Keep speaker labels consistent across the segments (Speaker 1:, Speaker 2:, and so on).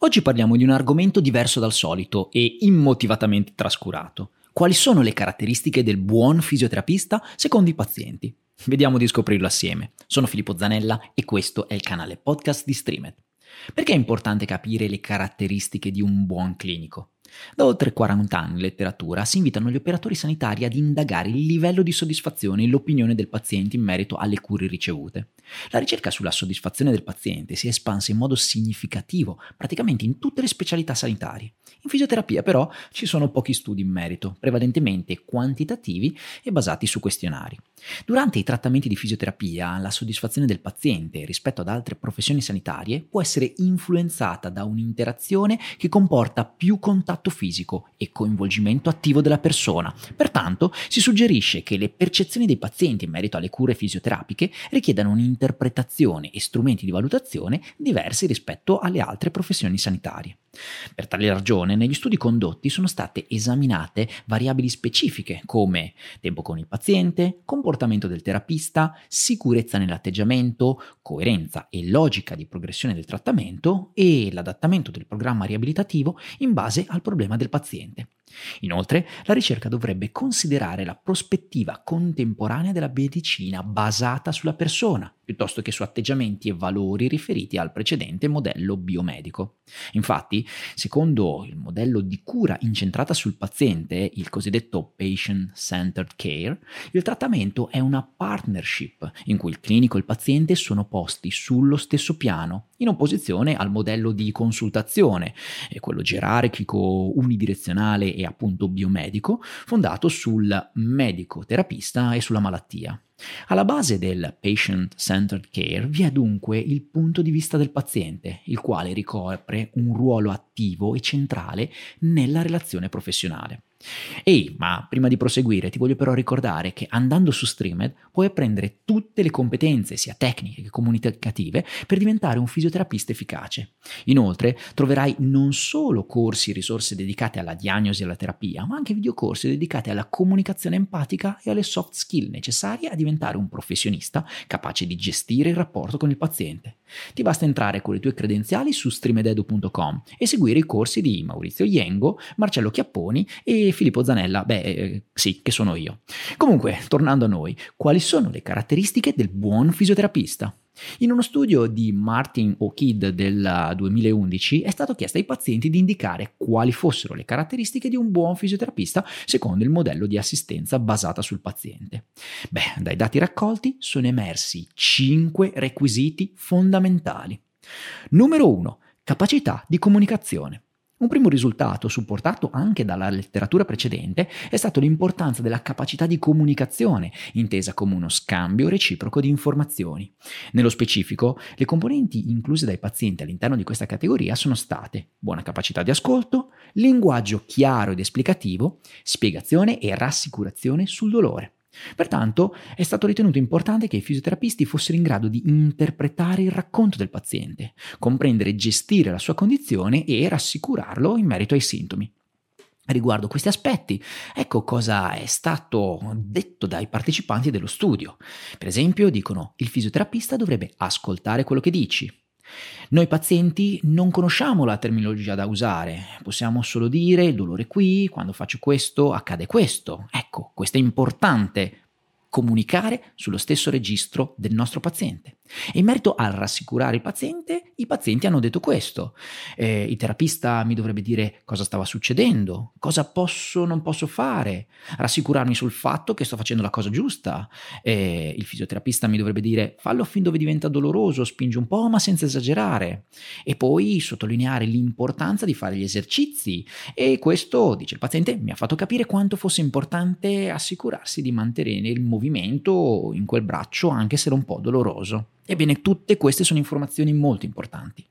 Speaker 1: Oggi parliamo di un argomento diverso dal solito e immotivatamente trascurato. Quali sono le caratteristiche del buon fisioterapista secondo i pazienti? Vediamo di scoprirlo assieme. Sono Filippo Zanella e questo è il canale podcast di Streamed. Perché è importante capire le caratteristiche di un buon clinico? Da oltre 40 anni in letteratura si invitano gli operatori sanitari ad indagare il livello di soddisfazione e l'opinione del paziente in merito alle cure ricevute. La ricerca sulla soddisfazione del paziente si è espansa in modo significativo praticamente in tutte le specialità sanitarie. In fisioterapia però ci sono pochi studi in merito, prevalentemente quantitativi e basati su questionari. Durante i trattamenti di fisioterapia la soddisfazione del paziente rispetto ad altre professioni sanitarie può essere influenzata da un'interazione che comporta più contatto fisico e coinvolgimento attivo della persona. Pertanto si suggerisce che le percezioni dei pazienti in merito alle cure fisioterapiche richiedano un'interpretazione e strumenti di valutazione diversi rispetto alle altre professioni sanitarie. Per tale ragione, negli studi condotti sono state esaminate variabili specifiche come tempo con il paziente, comportamento del terapista, sicurezza nell'atteggiamento, coerenza e logica di progressione del trattamento e l'adattamento del programma riabilitativo in base al problema del paziente. Inoltre, la ricerca dovrebbe considerare la prospettiva contemporanea della medicina basata sulla persona, piuttosto che su atteggiamenti e valori riferiti al precedente modello biomedico. Infatti, secondo il modello di cura incentrata sul paziente, il cosiddetto patient-centered care, il trattamento è una partnership in cui il clinico e il paziente sono posti sullo stesso piano, in opposizione al modello di consultazione, quello gerarchico unidirezionale e appunto biomedico, fondato sul medico terapista e sulla malattia. Alla base del patient-centered care vi è dunque il punto di vista del paziente, il quale ricopre un ruolo attivo e centrale nella relazione professionale. Ehi, ma prima di proseguire ti voglio però ricordare che andando su Streamed puoi apprendere tutte le competenze, sia tecniche che comunicative, per diventare un fisioterapista efficace. Inoltre troverai non solo corsi e risorse dedicate alla diagnosi e alla terapia, ma anche videocorsi dedicati alla comunicazione empatica e alle soft skill necessarie a diventare un professionista capace di gestire il rapporto con il paziente. Ti basta entrare con le tue credenziali su streamededu.com e seguire i corsi di Maurizio Iengo, Marcello Chiapponi e Filippo Zanella, beh, eh, sì, che sono io. Comunque, tornando a noi, quali sono le caratteristiche del buon fisioterapista? In uno studio di Martin O'Kidd del 2011 è stato chiesto ai pazienti di indicare quali fossero le caratteristiche di un buon fisioterapista secondo il modello di assistenza basata sul paziente. Beh, dai dati raccolti sono emersi 5 requisiti fondamentali. Numero 1. Capacità di comunicazione. Un primo risultato, supportato anche dalla letteratura precedente, è stato l'importanza della capacità di comunicazione, intesa come uno scambio reciproco di informazioni. Nello specifico, le componenti incluse dai pazienti all'interno di questa categoria sono state buona capacità di ascolto, linguaggio chiaro ed esplicativo, spiegazione e rassicurazione sul dolore. Pertanto è stato ritenuto importante che i fisioterapisti fossero in grado di interpretare il racconto del paziente, comprendere e gestire la sua condizione e rassicurarlo in merito ai sintomi. Riguardo questi aspetti, ecco cosa è stato detto dai partecipanti dello studio. Per esempio, dicono il fisioterapista dovrebbe ascoltare quello che dici, noi pazienti non conosciamo la terminologia da usare, possiamo solo dire il dolore qui, quando faccio questo accade questo. Ecco, questo è importante comunicare sullo stesso registro del nostro paziente. E in merito al rassicurare il paziente, i pazienti hanno detto questo. Eh, il terapista mi dovrebbe dire cosa stava succedendo, cosa posso o non posso fare, rassicurarmi sul fatto che sto facendo la cosa giusta. Eh, il fisioterapista mi dovrebbe dire fallo fin dove diventa doloroso, spingi un po' ma senza esagerare. E poi sottolineare l'importanza di fare gli esercizi. E questo, dice il paziente, mi ha fatto capire quanto fosse importante assicurarsi di mantenere il movimento in quel braccio anche se era un po' doloroso. Ebbene, tutte queste sono informazioni molto importanti.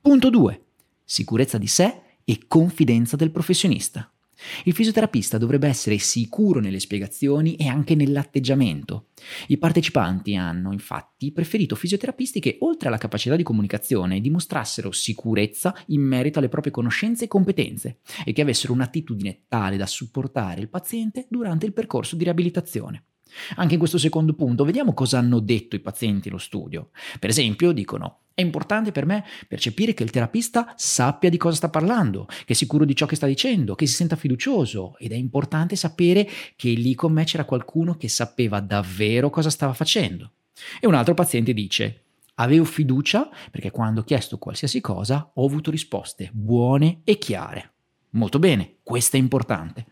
Speaker 1: Punto 2. Sicurezza di sé e confidenza del professionista. Il fisioterapista dovrebbe essere sicuro nelle spiegazioni e anche nell'atteggiamento. I partecipanti hanno infatti preferito fisioterapisti che, oltre alla capacità di comunicazione, dimostrassero sicurezza in merito alle proprie conoscenze e competenze e che avessero un'attitudine tale da supportare il paziente durante il percorso di riabilitazione. Anche in questo secondo punto vediamo cosa hanno detto i pazienti allo studio. Per esempio, dicono È importante per me percepire che il terapista sappia di cosa sta parlando, che è sicuro di ciò che sta dicendo, che si senta fiducioso ed è importante sapere che lì con me c'era qualcuno che sapeva davvero cosa stava facendo. E un altro paziente dice, avevo fiducia perché quando ho chiesto qualsiasi cosa ho avuto risposte buone e chiare. Molto bene, questo è importante.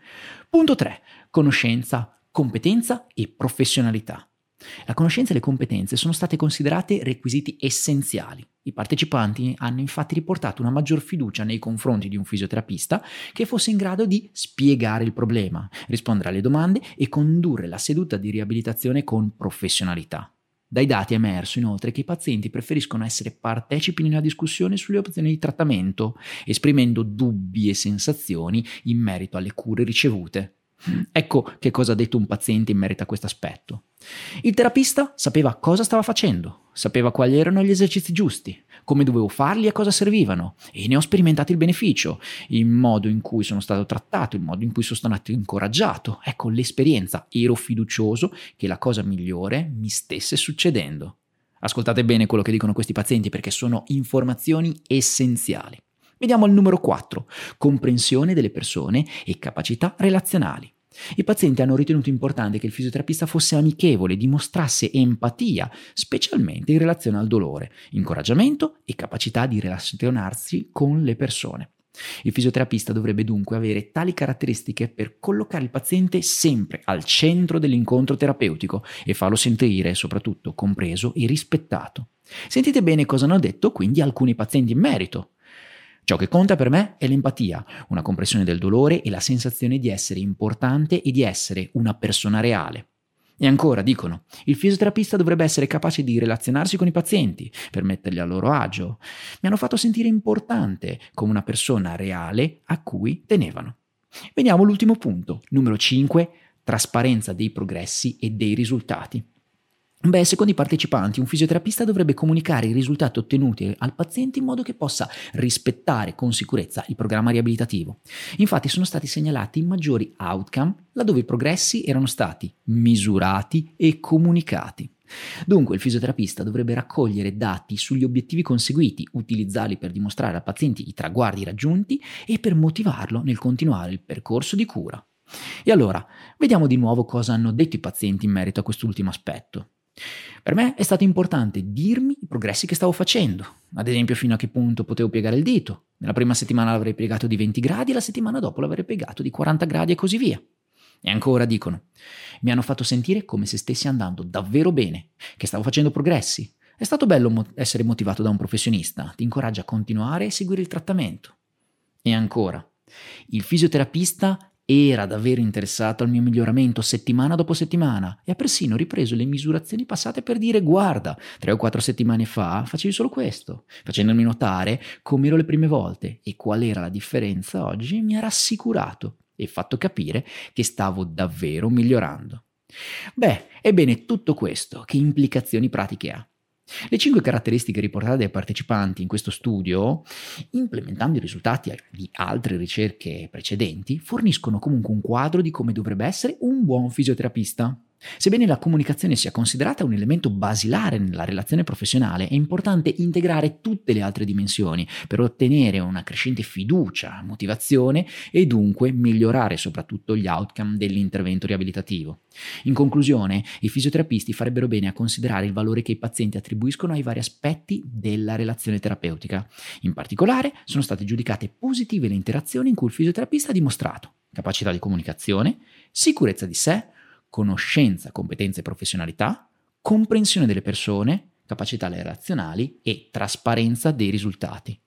Speaker 1: Punto 3. Conoscenza, competenza e professionalità. La conoscenza e le competenze sono state considerate requisiti essenziali. I partecipanti hanno infatti riportato una maggior fiducia nei confronti di un fisioterapista che fosse in grado di spiegare il problema, rispondere alle domande e condurre la seduta di riabilitazione con professionalità. Dai dati è emerso inoltre che i pazienti preferiscono essere partecipi una discussione sulle opzioni di trattamento, esprimendo dubbi e sensazioni in merito alle cure ricevute. Ecco che cosa ha detto un paziente in merito a questo aspetto. Il terapista sapeva cosa stava facendo, sapeva quali erano gli esercizi giusti, come dovevo farli e a cosa servivano, e ne ho sperimentato il beneficio, il modo in cui sono stato trattato, il modo in cui sono stato incoraggiato. Ecco l'esperienza, ero fiducioso che la cosa migliore mi stesse succedendo. Ascoltate bene quello che dicono questi pazienti perché sono informazioni essenziali. Vediamo il numero 4, comprensione delle persone e capacità relazionali. I pazienti hanno ritenuto importante che il fisioterapista fosse amichevole, dimostrasse empatia, specialmente in relazione al dolore, incoraggiamento e capacità di relazionarsi con le persone. Il fisioterapista dovrebbe dunque avere tali caratteristiche per collocare il paziente sempre al centro dell'incontro terapeutico e farlo sentire soprattutto compreso e rispettato. Sentite bene cosa hanno detto quindi alcuni pazienti in merito. Ciò che conta per me è l'empatia, una comprensione del dolore e la sensazione di essere importante e di essere una persona reale. E ancora dicono, il fisioterapista dovrebbe essere capace di relazionarsi con i pazienti, per metterli a loro agio. Mi hanno fatto sentire importante come una persona reale a cui tenevano. Veniamo all'ultimo punto, numero 5, trasparenza dei progressi e dei risultati. Beh, secondo i partecipanti, un fisioterapista dovrebbe comunicare i risultati ottenuti al paziente in modo che possa rispettare con sicurezza il programma riabilitativo. Infatti sono stati segnalati maggiori outcome laddove i progressi erano stati misurati e comunicati. Dunque il fisioterapista dovrebbe raccogliere dati sugli obiettivi conseguiti, utilizzarli per dimostrare al paziente i traguardi raggiunti e per motivarlo nel continuare il percorso di cura. E allora, vediamo di nuovo cosa hanno detto i pazienti in merito a quest'ultimo aspetto. Per me è stato importante dirmi i progressi che stavo facendo, ad esempio fino a che punto potevo piegare il dito. Nella prima settimana l'avrei piegato di 20 gradi, la settimana dopo l'avrei piegato di 40 gradi e così via. E ancora dicono, mi hanno fatto sentire come se stessi andando davvero bene, che stavo facendo progressi. È stato bello mo- essere motivato da un professionista, ti incoraggia a continuare e seguire il trattamento. E ancora, il fisioterapista era davvero interessato al mio miglioramento settimana dopo settimana e ha persino ripreso le misurazioni passate per dire guarda, tre o quattro settimane fa facevi solo questo, facendomi notare come ero le prime volte e qual era la differenza oggi mi ha rassicurato e fatto capire che stavo davvero migliorando. Beh, ebbene tutto questo che implicazioni pratiche ha? Le cinque caratteristiche riportate dai partecipanti in questo studio, implementando i risultati di altre ricerche precedenti, forniscono comunque un quadro di come dovrebbe essere un buon fisioterapista. Sebbene la comunicazione sia considerata un elemento basilare nella relazione professionale, è importante integrare tutte le altre dimensioni per ottenere una crescente fiducia, motivazione e dunque migliorare soprattutto gli outcome dell'intervento riabilitativo. In conclusione, i fisioterapisti farebbero bene a considerare il valore che i pazienti attribuiscono ai vari aspetti della relazione terapeutica. In particolare, sono state giudicate positive le interazioni in cui il fisioterapista ha dimostrato capacità di comunicazione, sicurezza di sé, conoscenza, competenze e professionalità, comprensione delle persone, capacità relazionali e trasparenza dei risultati.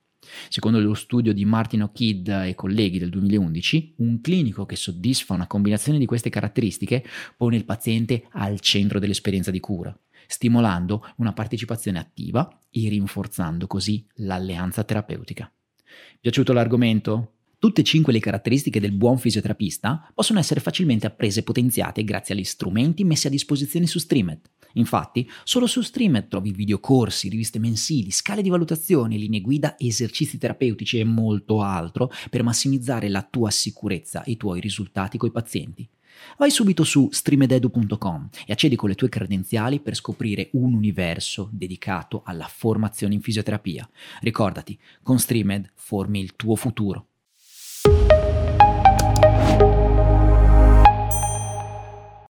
Speaker 1: Secondo lo studio di Martin O'Kidd e colleghi del 2011, un clinico che soddisfa una combinazione di queste caratteristiche pone il paziente al centro dell'esperienza di cura, stimolando una partecipazione attiva e rinforzando così l'alleanza terapeutica. Piaciuto l'argomento? Tutte e cinque le caratteristiche del buon fisioterapista possono essere facilmente apprese e potenziate grazie agli strumenti messi a disposizione su Streamed. Infatti, solo su Streamed trovi videocorsi, riviste mensili, scale di valutazione, linee guida, esercizi terapeutici e molto altro per massimizzare la tua sicurezza e i tuoi risultati coi pazienti. Vai subito su streamededu.com e accedi con le tue credenziali per scoprire un universo dedicato alla formazione in fisioterapia. Ricordati, con Streamed formi il tuo futuro.